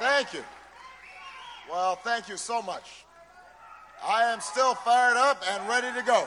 Thank you. Well, thank you so much. I am still fired up and ready to go.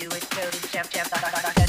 you it code it chap